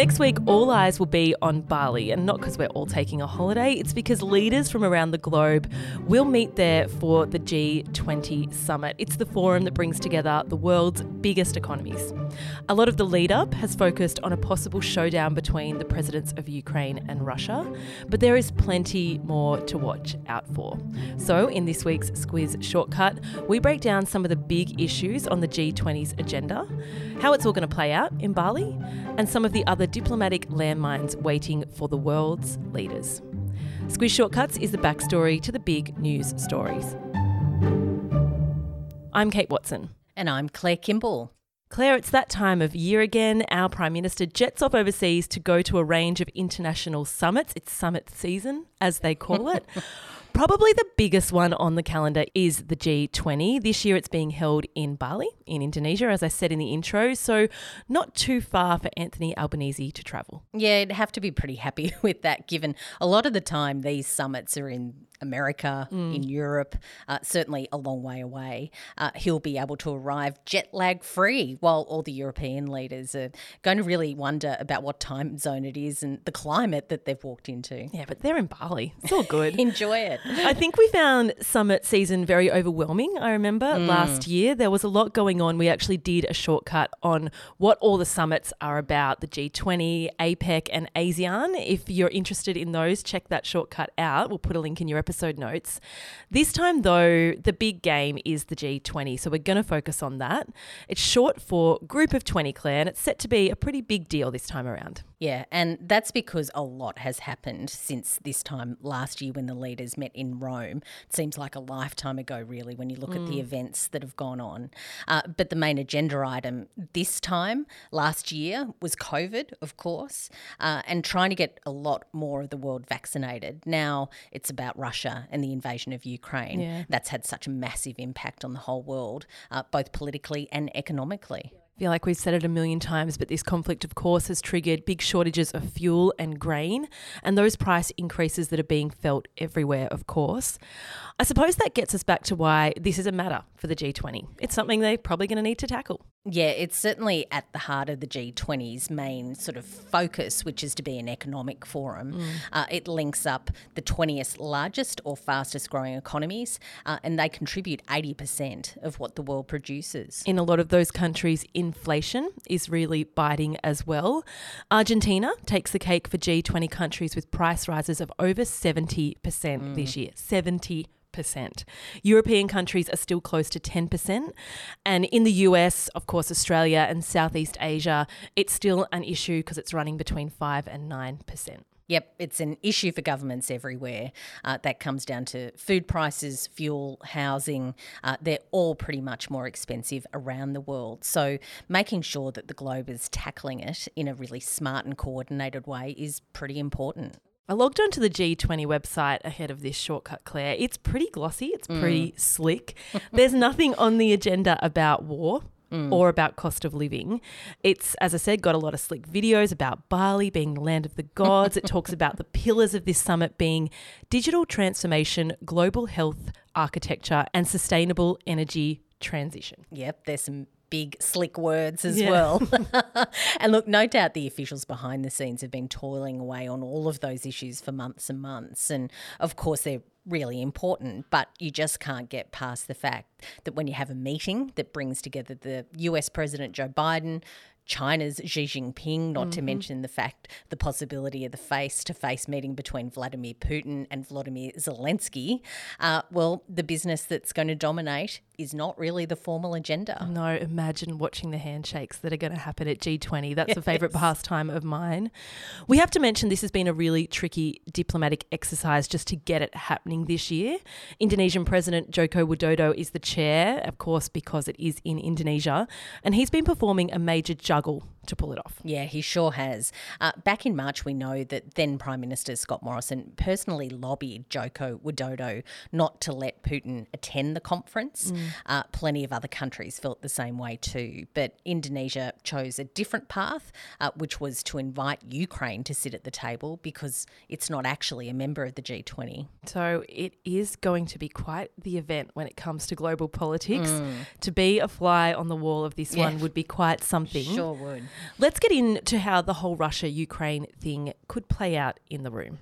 Next week, all eyes will be on Bali, and not because we're all taking a holiday, it's because leaders from around the globe will meet there for the G20 summit. It's the forum that brings together the world's biggest economies. A lot of the lead up has focused on a possible showdown between the presidents of Ukraine and Russia, but there is plenty more to watch out for. So, in this week's Squiz Shortcut, we break down some of the big issues on the G20's agenda, how it's all going to play out in Bali, and some of the other diplomatic landmines waiting for the world's leaders. Squiz Shortcuts is the backstory to the big news stories. I'm Kate Watson. And I'm Claire Kimball. Claire, it's that time of year again. Our Prime Minister jets off overseas to go to a range of international summits. It's summit season, as they call it. Probably the biggest one on the calendar is the G20. This year it's being held in Bali, in Indonesia, as I said in the intro. So, not too far for Anthony Albanese to travel. Yeah, I'd have to be pretty happy with that, given a lot of the time these summits are in America, mm. in Europe, uh, certainly a long way away. Uh, he'll be able to arrive jet lag free, while all the European leaders are going to really wonder about what time zone it is and the climate that they've walked into. Yeah, but they're in Bali. It's all good. Enjoy it. I think we found summit season very overwhelming. I remember mm. last year there was a lot going on. We actually did a shortcut on what all the summits are about the G20, APEC, and ASEAN. If you're interested in those, check that shortcut out. We'll put a link in your episode notes. This time, though, the big game is the G20. So we're going to focus on that. It's short for Group of 20, Claire, and it's set to be a pretty big deal this time around. Yeah, and that's because a lot has happened since this time last year when the leaders met in Rome. It seems like a lifetime ago, really, when you look mm. at the mm. events that have gone on. Uh, but the main agenda item this time last year was COVID, of course, uh, and trying to get a lot more of the world vaccinated. Now it's about Russia and the invasion of Ukraine. Yeah. That's had such a massive impact on the whole world, uh, both politically and economically I feel like we've said it a million times, but this conflict, of course, has triggered big shortages of fuel and grain, and those price increases that are being felt everywhere, of course. I suppose that gets us back to why this is a matter for the G20. It's something they're probably going to need to tackle. Yeah, it's certainly at the heart of the G20's main sort of focus, which is to be an economic forum. Mm. Uh, it links up the 20th largest or fastest growing economies, uh, and they contribute 80% of what the world produces. In a lot of those countries, inflation is really biting as well. Argentina takes the cake for G20 countries with price rises of over 70% mm. this year. 70 percent. European countries are still close to 10%. And in the US, of course, Australia and Southeast Asia, it's still an issue because it's running between 5 and 9%. Yep, it's an issue for governments everywhere. Uh, that comes down to food prices, fuel, housing. Uh, they're all pretty much more expensive around the world. So, making sure that the globe is tackling it in a really smart and coordinated way is pretty important. I logged onto the G20 website ahead of this shortcut, Claire. It's pretty glossy, it's pretty mm. slick. There's nothing on the agenda about war. Mm. Or about cost of living. It's, as I said, got a lot of slick videos about Bali being the land of the gods. it talks about the pillars of this summit being digital transformation, global health, architecture, and sustainable energy transition. Yep, there's some big, slick words as yeah. well. and look, no doubt the officials behind the scenes have been toiling away on all of those issues for months and months. And of course, they're really important, but you just can't get past the fact that when you have a meeting that brings together the US President Joe Biden, China's Xi Jinping, not to mention the fact, the possibility of the face to face meeting between Vladimir Putin and Vladimir Zelensky. Uh, well, the business that's going to dominate is not really the formal agenda. No, imagine watching the handshakes that are going to happen at G20. That's a favourite pastime of mine. We have to mention this has been a really tricky diplomatic exercise just to get it happening this year. Indonesian President Joko Widodo is the chair, of course, because it is in Indonesia, and he's been performing a major juggle struggle to pull it off. Yeah, he sure has. Uh, back in March, we know that then Prime Minister Scott Morrison personally lobbied Joko Widodo not to let Putin attend the conference. Uh, plenty of other countries felt the same way too. But Indonesia chose a different path, uh, which was to invite Ukraine to sit at the table because it's not actually a member of the G20. So it is going to be quite the event when it comes to global politics. To be a fly on the wall of this one would be quite something. Sure would. Let's get into how the whole Russia Ukraine thing could play out in the room.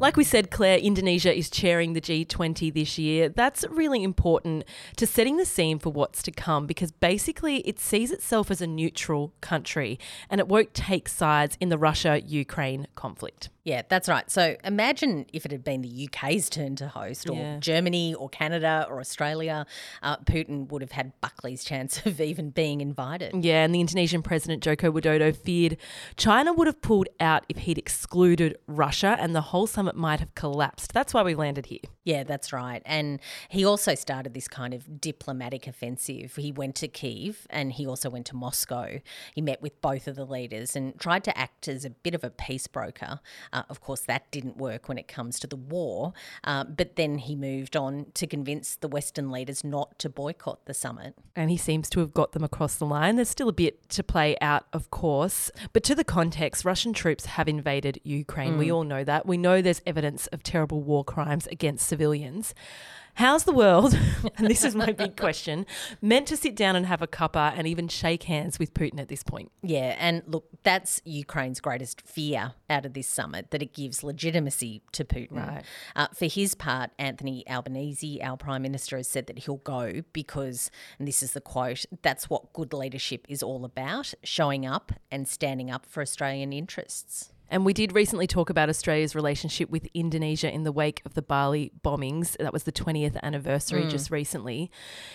Like we said, Claire, Indonesia is chairing the G20 this year. That's really important to setting the scene for what's to come because basically it sees itself as a neutral country and it won't take sides in the Russia Ukraine conflict. Yeah, that's right. So imagine if it had been the UK's turn to host, or Yeah. Germany, or Canada, or Australia. Uh, Putin would have had Buckley's chance of even being invited. Yeah, and the Indonesian president Joko Widodo feared China would have pulled out if he'd excluded Russia and the whole summit might have collapsed. That's why we landed here. Yeah, that's right. And he also started this kind of diplomatic offensive. He went to Kiev and he also went to Moscow. He met with both of the leaders and tried to act as a bit of a peace broker. Uh, of course, that didn't work when it comes to the war. Uh, but then he moved on to convince the Western leaders not to boycott the summit. and he seems to have got them across the line. There's still a bit to play out, of course. But to the context, Russian troops have invaded Ukraine. We all know that. We know there's evidence of terrible war crimes against civilians. How's the world, and this is my big question, meant to sit down and have a cuppa and even shake hands with Putin at this point? Yeah, and look, that's Ukraine's greatest fear out of this summit that it gives legitimacy to Putin. Right. Uh, for his part, Anthony Albanese, our prime minister, has said that he'll go because, and this is the quote, that's what good leadership is all about showing up and standing up for Australian interests. And we did recently talk about Australia's relationship with Indonesia in the wake of the Bali bombings. That was the 20th anniversary mm. just recently.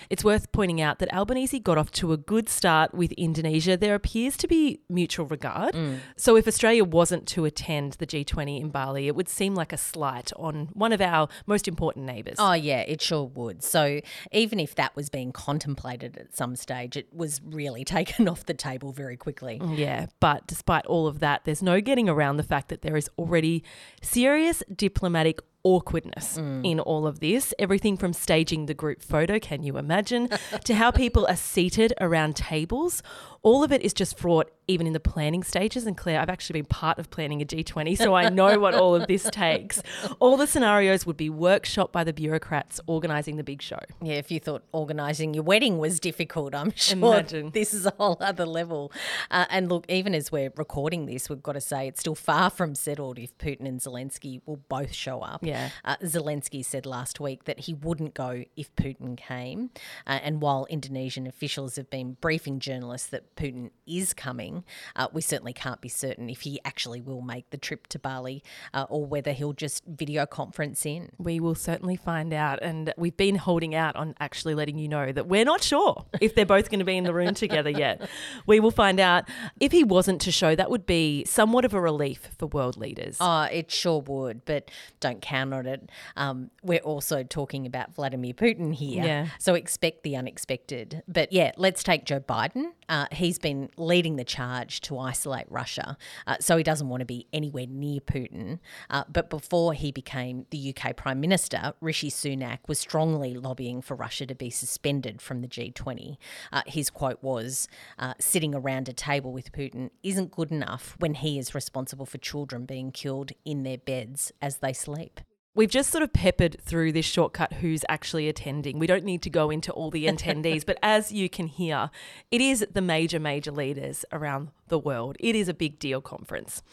It's worth pointing out that Albanese got off to a good start with Indonesia. There appears to be mutual regard. Mm. So if Australia wasn't to attend the G20 in Bali, it would seem like a slight on one of our most important neighbours. Oh, yeah, it sure would. So even if that was being contemplated at some stage, it was really taken off the table very quickly. Yeah, but despite all of that, there's no getting around the fact that there is already serious diplomatic awkwardness mm. in all of this. Everything from staging the group photo, can you imagine, to how people are seated around tables. All of it is just fraught, even in the planning stages. And Claire, I've actually been part of planning a G20, so I know what all of this takes. All the scenarios would be workshop by the bureaucrats organising the big show. Yeah, if you thought organising your wedding was difficult, I'm sure Imagine. this is a whole other level. Uh, and look, even as we're recording this, we've got to say it's still far from settled if Putin and Zelensky will both show up. Yeah. Uh, Zelensky said last week that he wouldn't go if Putin came. Uh, and while Indonesian officials have been briefing journalists that Putin is coming, uh, we certainly can't be certain if he actually will make the trip to Bali uh, or whether he'll just video conference in. We will certainly find out. And we've been holding out on actually letting you know that we're not sure if they're both going to be in the room together yet. We will find out. If he wasn't to show, that would be somewhat of a relief for world leaders. Oh, it sure would, but don't count on it. Um, we're also talking about Vladimir Putin here, Yeah. so expect the unexpected. But yeah, let's take Joe Biden. Uh, he's been leading the charge to isolate Russia, uh, so he doesn't want to be anywhere near Putin. Uh, but before he became the UK Prime Minister, Rishi Sunak was strongly lobbying for Russia to be suspended from the G20. Uh, his quote was, uh, "Sitting around a table with Putin isn't good enough when he is responsible for children being killed in their beds as they sleep." We've just sort of peppered through this shortcut who's actually attending. We don't need to go into all the attendees, but as you can hear, it is the major, major leaders around the world. It is a big deal conference.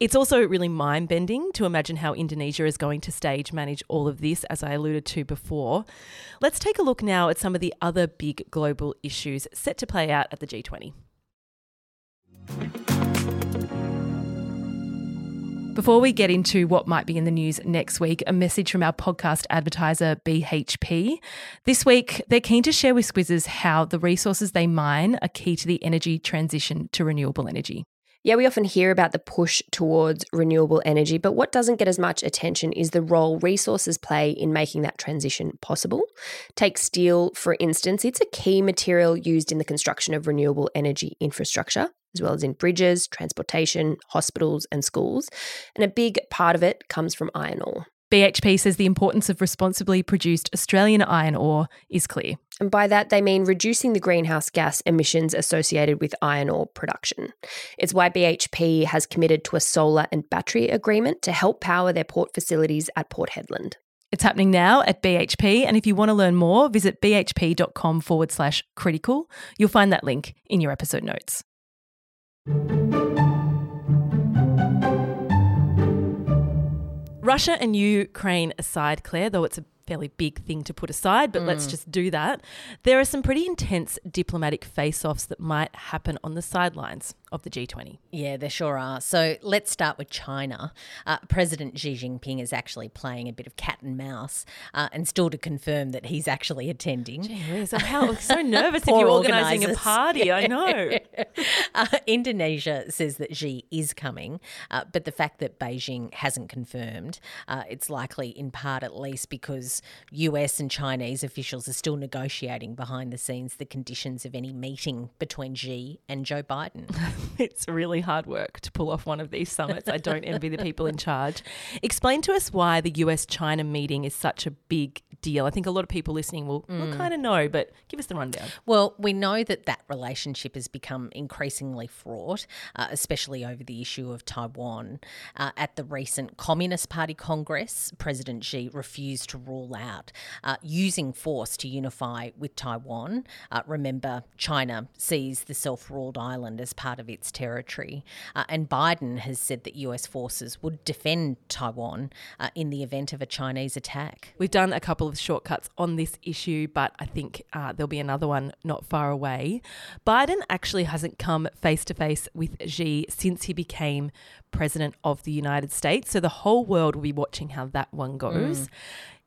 It's also really mind bending to imagine how Indonesia is going to stage manage all of this, as I alluded to before. Let's take a look now at some of the other big global issues set to play out at the G20. Before we get into what might be in the news next week, a message from our podcast advertiser, BHP. This week, they're keen to share with Squizzes how the resources they mine are key to the energy transition to renewable energy. Yeah, we often hear about the push towards renewable energy, but what doesn't get as much attention is the role resources play in making that transition possible. Take steel, for instance, it's a key material used in the construction of renewable energy infrastructure as well as in bridges, transportation, hospitals, and schools. And a big part of it comes from iron ore. BHP says the importance of responsibly produced Australian iron ore is clear. And by that, they mean reducing the greenhouse gas emissions associated with iron ore production. It's why BHP has committed to a solar and battery agreement to help power their port facilities at Port Hedland. It's happening now at BHP, and if you want to learn more, visit bhp.com forward slash critical. You'll find that link in your episode notes. Russia and Ukraine aside, Claire, though it's a fairly big thing to put aside, but mm. let's just do that. There are some pretty intense diplomatic face offs that might happen on the sidelines of the G20. Yeah, there sure are. So let's start with China. Uh, President Xi Jinping is actually playing a bit of cat and mouse, uh, and still to confirm that he's actually attending. Gee I'm so nervous if you're organising a party. I know. uh, Indonesia says that Xi is coming, uh, but the fact that Beijing hasn't confirmed, uh, it's likely in part at least because US and Chinese officials are still negotiating behind the scenes the conditions of any meeting between Xi and Joe Biden. it's really hard work to pull off one of these summits. I don't envy the people in charge. Explain to us why the US China meeting is such a big deal. I think a lot of people listening will, mm. will kind of know, but give us the rundown. Well, we know that that relationship has become increasingly fraught, uh, especially over the issue of Taiwan. Uh, at the recent Communist Party Congress, President Xi refused to rule out uh, using force to unify with Taiwan. Uh, remember, China sees the self ruled island as part of its territory. Uh, and Biden has said that US forces would defend Taiwan uh, in the event of a Chinese attack. We've done a couple of shortcuts on this issue, but I think uh, there'll be another one not far away. Biden actually hasn't come face to face with Xi since he became president of the United States. So the whole world will be watching how that one goes. Mm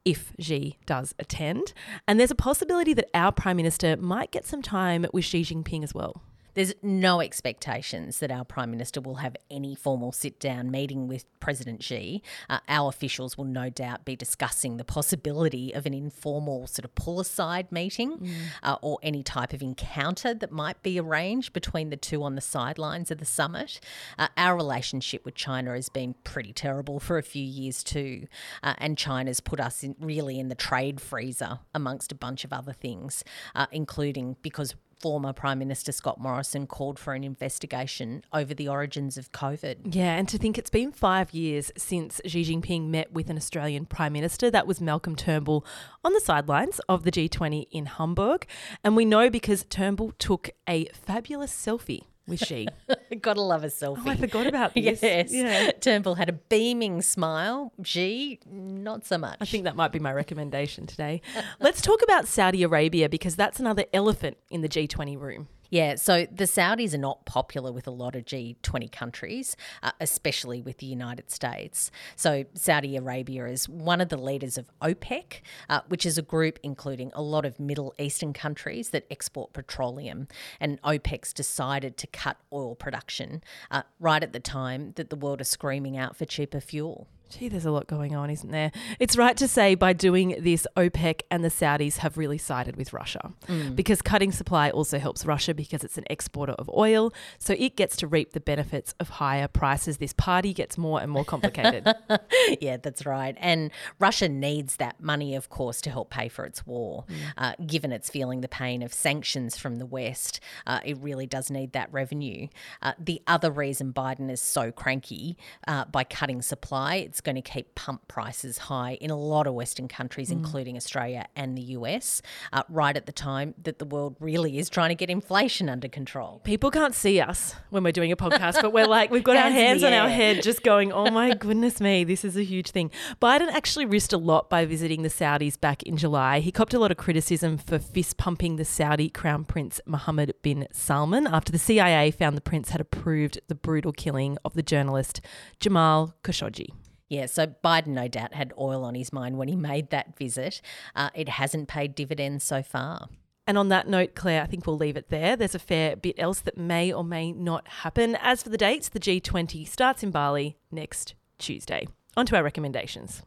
if Xi does attend. And there's a possibility that our Prime Minister might get some time with Xi Jinping as well. There's no expectations that our Prime Minister will have any formal sit down meeting with President Xi. Uh, our officials will no doubt be discussing the possibility of an informal sort of pull aside meeting mm. uh, or any type of encounter that might be arranged between the two on the sidelines of the summit. Uh, our relationship with China has been pretty terrible for a few years too, uh, and China's put us in, really in the trade freezer amongst a bunch of other things, uh, including because former Prime Minister Scott Morrison called for an investigation over the origins of COVID. Yeah, and to think it's been five years since Xi Jinping met with an Australian Prime Minister. That was Malcolm Turnbull on the sidelines of the G20 in Hamburg. And we know because Turnbull took a fabulous selfie with Xi. Gotta love a selfie. Oh, I forgot about this. yes. Yeah. Turnbull had a beaming smile. Xi, not so much. I think that might be my recommendation today. Let's talk about Saudi Arabia because that's another elephant in the G20 room. Yeah, so the Saudis are not popular with a lot of G20 countries, uh, especially with the United States. So Saudi Arabia is one of the leaders of OPEC, uh, which is a group including a lot of Middle Eastern countries that export petroleum. And OPEC's decided to cut oil production uh, right at the time that the world is screaming out for cheaper fuel. Gee, there's a lot going on, isn't there? It's right to say by doing this, OPEC and the Saudis have really sided with Russia mm. because cutting supply also helps Russia because it's an exporter of oil. So it gets to reap the benefits of higher prices. This party gets more and more complicated. yeah, that's right. And Russia needs that money, of course, to help pay for its war. Mm. Uh, given it's feeling the pain of sanctions from the West, uh, it really does need that revenue. Uh, the other reason Biden is so cranky uh, by cutting supply, it's going to keep pump prices high in a lot of Western countries, including Australia and the US, uh, right at the time that the world really is trying to get inflation under control. People can't see us when we're doing a podcast, but we're like, we've got our Hands in hands the on our head just going, oh my goodness me, this is a huge thing. Biden actually risked a lot by visiting the Saudis back in July. He copped a lot of criticism for fist pumping the Saudi Crown Prince Mohammed bin Salman after the CIA found the prince had approved the brutal killing of the journalist Jamal Khashoggi. Yeah, so Biden no doubt had oil on his mind when he made that visit. Uh, it hasn't paid dividends so far. And on that note, Claire, I think we'll leave it there. There's a fair bit else that may or may not happen. As for the dates, the G20 starts in Bali next Tuesday. On to our recommendations.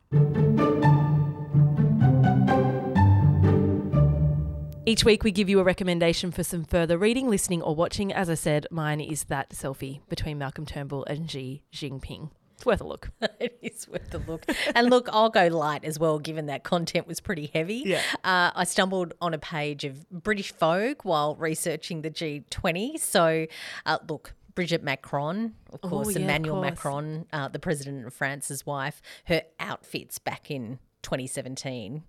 Each week, we give you a recommendation for some further reading, listening, or watching. As I said, mine is that selfie between Malcolm Turnbull and Xi Jinping. It's worth a look. it is worth a look. And look, I'll go light as well, given that content was pretty heavy. Yeah. Uh, I stumbled on a page of British Vogue while researching the G20. So, uh, look, Brigitte Macron, of course, Oh, yeah, of Emmanuel course. Macron, uh, the president of France's wife, her outfits back in 2017.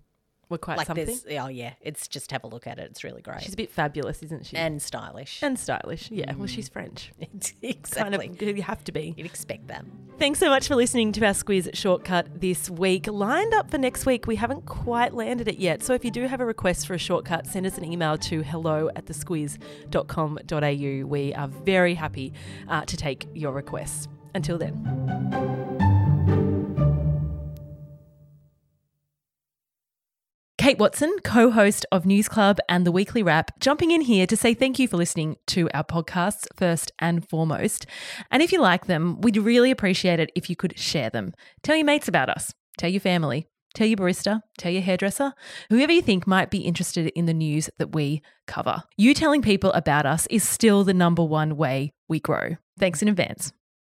We're quite Like something. this, oh yeah, it's just have a look at it. It's really great She's a bit fabulous, isn't she? and stylish. and stylish. Yeah, well, she's French. Kind exactly. of, you have to be. You'd expect that. Thanks so much for listening to our Squiz shortcut this week. Lined up for next week, we haven't quite landed it yet. So if you do have a request for a shortcut, send us an email to hello at thesquiz.com.au. We are very happy uh, to take your requests. Until then. Kate Watson, co host of News Club and the Weekly Wrap, jumping in here to say thank you for listening to our podcasts first and foremost. And if you like them, we'd really appreciate it if you could share them. Tell your mates about us, tell your family, tell your barista, tell your hairdresser, whoever you think might be interested in the news that we cover. You telling people about us is still the number one way we grow. Thanks in advance.